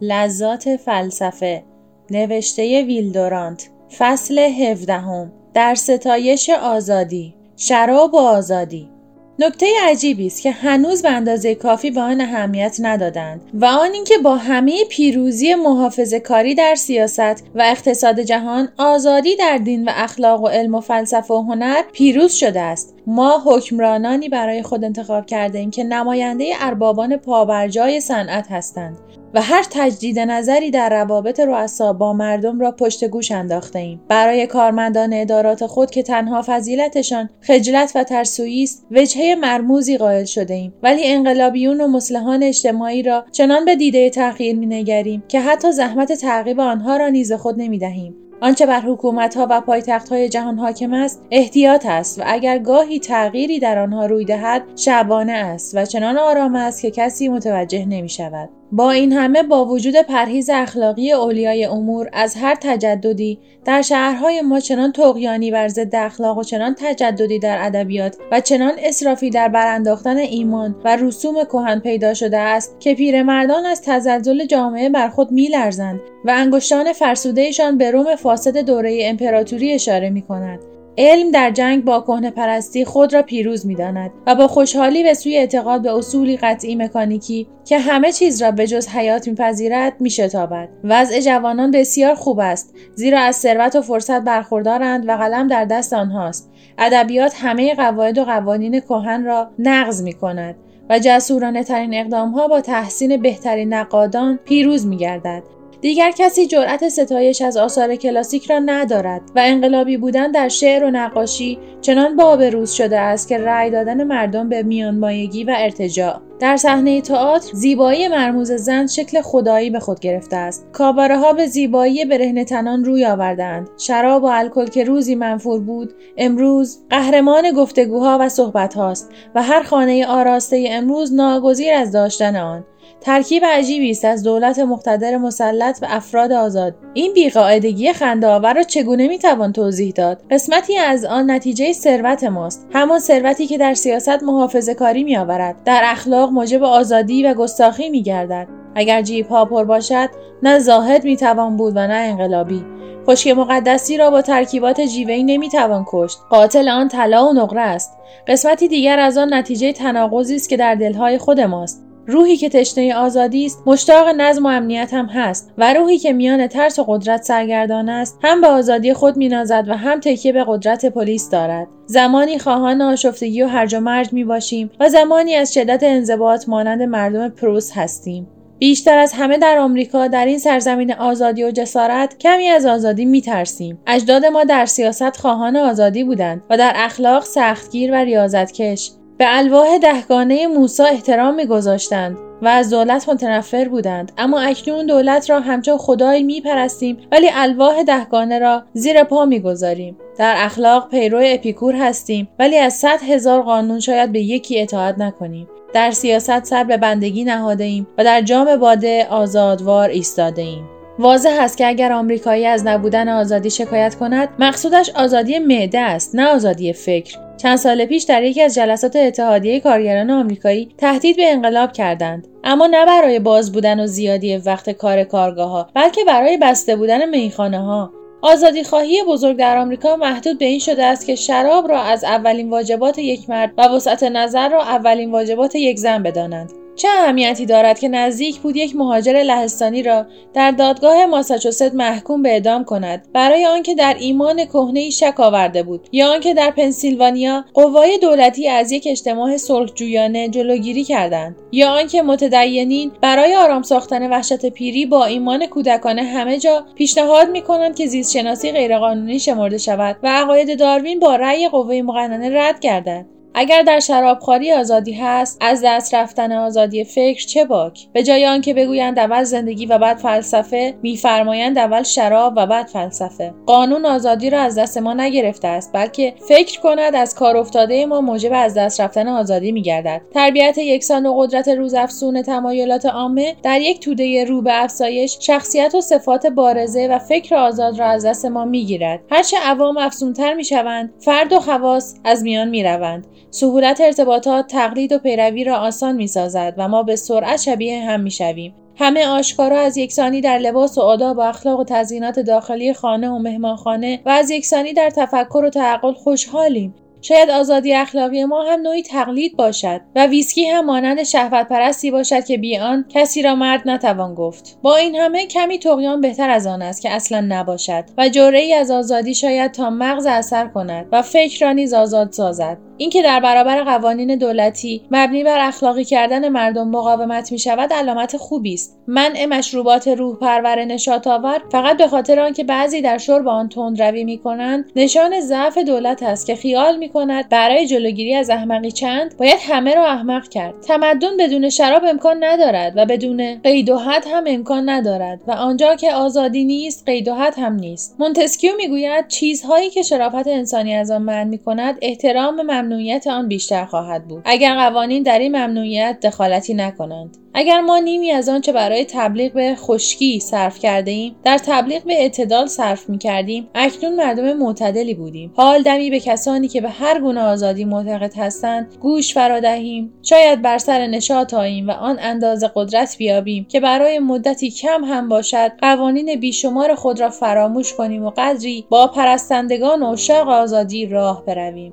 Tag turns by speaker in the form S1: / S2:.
S1: لذات فلسفه نوشته ویلدورانت فصل هفدهم در ستایش آزادی شراب و آزادی. نکته عجیبی است که هنوز به اندازه کافی به آن اهمیت ندادند و آن اینکه با همه پیروزی محافظه کاری در سیاست و اقتصاد جهان آزادی در دین و اخلاق و علم و فلسفه و هنر پیروز شده است. ما حکمرانانی برای خود انتخاب کرده ایم که نماینده اربابان پابرجای صنعت هستند. و هر تجدید نظری در روابط رؤسا با مردم را پشت گوش انداخته ایم. برای کارمندان ادارات خود که تنها فضیلتشان خجلت و ترسویی است وجهه مرموزی قائل شده ایم. ولی انقلابیون و مسلحان اجتماعی را چنان به دیده تغییر مینگریم که حتی زحمت تعقیب آنها را نیز خود نمی‌دهیم. آنچه بر حکومت ها و پایتخت های جهان حاکم است احتیاط است و اگر گاهی تغییری در آنها روی دهد شبانه است و چنان آرام است که کسی متوجه نمی شود. با این همه با وجود پرهیز اخلاقی اولیای امور از هر تجددی در شهرهای ما چنان تقیانی بر ضد اخلاق و چنان تجددی در ادبیات و چنان اصرافی در برانداختن ایمان و رسوم کهن پیدا شده است که پیرمردان از تزلزل جامعه بر خود میلرزند و انگشتان فرسودهشان به روم فاسد دوره امپراتوری اشاره می کند. علم در جنگ با کهنه پرستی خود را پیروز می داند و با خوشحالی به سوی اعتقاد به اصولی قطعی مکانیکی که همه چیز را به جز حیات میپذیرد میشتابد. وضع جوانان بسیار خوب است زیرا از ثروت و فرصت برخوردارند و قلم در دست آنهاست. ادبیات همه قواعد و قوانین کهن را نقض می کند و جسورانه ترین اقدام ها با تحسین بهترین نقادان پیروز می گردد دیگر کسی جرأت ستایش از آثار کلاسیک را ندارد و انقلابی بودن در شعر و نقاشی چنان با روز شده است که رأی دادن مردم به میانمایگی و ارتجاع. در صحنه تئاتر زیبایی مرموز زن شکل خدایی به خود گرفته است. کاباره ها به زیبایی برهنه تنان روی آوردند شراب و الکل که روزی منفور بود امروز قهرمان گفتگوها و صحبت هاست و هر خانه آراسته امروز ناگزیر از داشتن آن. ترکیب عجیبی است از دولت مقتدر مسلط و افراد آزاد. این بیقاعدگی خندهآور را چگونه می‌توان توضیح داد؟ قسمتی از آن نتیجه ثروت ماست همان ثروتی که در سیاست محافظه کاری میآورد. در اخلاق موجب آزادی و گستاخی میگردد. اگر جیب ها پر باشد نه زاهد می‌توان بود و نه انقلابی. خشک مقدسی را با ترکیبات جیوهی نمی‌توان کشت. قاتل آن طلا و نقره است. قسمتی دیگر از آن نتیجه تناقضی است که در دلهای خود ماست. روحی که تشنه آزادی است مشتاق نظم و امنیت هم هست و روحی که میان ترس و قدرت سرگردان است هم به آزادی خود مینازد و هم تکیه به قدرت پلیس دارد. زمانی خواهان آشفتگی و هرج و مرج می باشیم و زمانی از شدت انضباط مانند مردم پروس هستیم. بیشتر از همه در آمریکا در این سرزمین آزادی و جسارت کمی از آزادی می ترسیم. اجداد ما در سیاست خواهان آزادی بودند و در اخلاق سختگیر و ریاضتکش. به الواح دهگانه موسی احترام میگذاشتند و از دولت متنفر بودند. اما اکنون دولت را همچون خدایی میپرستیم ولی الواح دهگانه را زیر پا می‌گذاریم. در اخلاق پیرو اپیکور هستیم ولی از صد هزار قانون شاید به یکی اطاعت نکنیم. در سیاست سر به بندگی نهاده ایم و در جام باده آزادوار ایستاده ایم واضح است که اگر آمریکایی از نبودن آزادی شکایت کند مقصودش آزادی معده است نه آزادی فکر. چند سال پیش در یکی از جلسات اتحادیه کارگران آمریکایی تهدید به انقلاب کردند. اما نه برای باز بودن و زیادی وقت کار کارگاه ها بلکه برای بسته بودن میخانه ها آزادی خواهی بزرگ در آمریکا محدود به این شده است که شراب را از اولین واجبات یک مرد و وسعت نظر را اولین واجبات یک زن بدانند. چه اهمیتی دارد که نزدیک بود یک مهاجر لهستانی را در دادگاه ماساچوست محکوم به اعدام کند برای آنکه در ایمان کهنه شک آورده بود یا آنکه در پنسیلوانیا قوای دولتی از یک اجتماع صلحجویانه جلوگیری کردند یا آنکه متدینین برای آرام ساختن وحشت پیری با ایمان کودکانه همه جا پیشنهاد می‌کنند که زیست شناسی غیرقانونی شمرده شود و عقاید داروین با رأی قوه مقننه رد گردد. اگر در شرابخواری آزادی هست از دست رفتن آزادی فکر چه باک؟ به جای آنکه بگویند اول زندگی و بعد فلسفه میفرمایند اول شراب و بعد فلسفه. قانون آزادی را از دست ما نگرفته است بلکه فکر کند از کار افتاده ما موجب از دست رفتن آزادی میگردد. تربیت یکسان و قدرت روزافزون تمایلات عامه در یک توده رو به افزایش شخصیت و صفات بارزه و فکر آزاد را از دست ما می‌گیرد. هرچه عوام افزونتر می‌شوند فرد و خواص از میان می‌روند. سهولت ارتباطات تقلید و پیروی را آسان می سازد و ما به سرعت شبیه هم می شویم. همه آشکارا از یکسانی در لباس و آداب و اخلاق و تزیینات داخلی خانه و مهمانخانه و از یکسانی در تفکر و تعقل خوشحالیم شاید آزادی اخلاقی ما هم نوعی تقلید باشد و ویسکی هم مانند شهوت پرستی باشد که بی آن کسی را مرد نتوان گفت. با این همه کمی تقیان بهتر از آن است که اصلا نباشد و جوره ای از آزادی شاید تا مغز اثر کند و فکر را نیز آزاد سازد. اینکه در برابر قوانین دولتی مبنی بر اخلاقی کردن مردم مقاومت می شود علامت خوبی است. منع مشروبات روح پرور نشاط آور فقط به خاطر آنکه بعضی در شرب آن تندروی می کنند نشان ضعف دولت است که خیال می برای جلوگیری از احمقی چند؟ باید همه را احمق کرد. تمدن بدون شراب امکان ندارد و بدون قید و حد هم امکان ندارد و آنجا که آزادی نیست قید و حد هم نیست. مونتسکیو می‌گوید چیزهایی که شرافت انسانی از آن منع می کند احترام ممنوعیت آن بیشتر خواهد بود. اگر قوانین در این ممنوعیت دخالتی نکنند. اگر ما نیمی از آنچه برای تبلیغ به خشکی صرف کرده ایم در تبلیغ به اعتدال صرف می کردیم اکنون مردم معتدلی بودیم. حال دمی به کسانی که به هر گونه آزادی معتقد هستند گوش فرا دهیم شاید بر سر نشاط آییم و آن اندازه قدرت بیابیم که برای مدتی کم هم باشد قوانین بیشمار خود را فراموش کنیم و قدری با پرستندگان و عشاق آزادی راه برویم.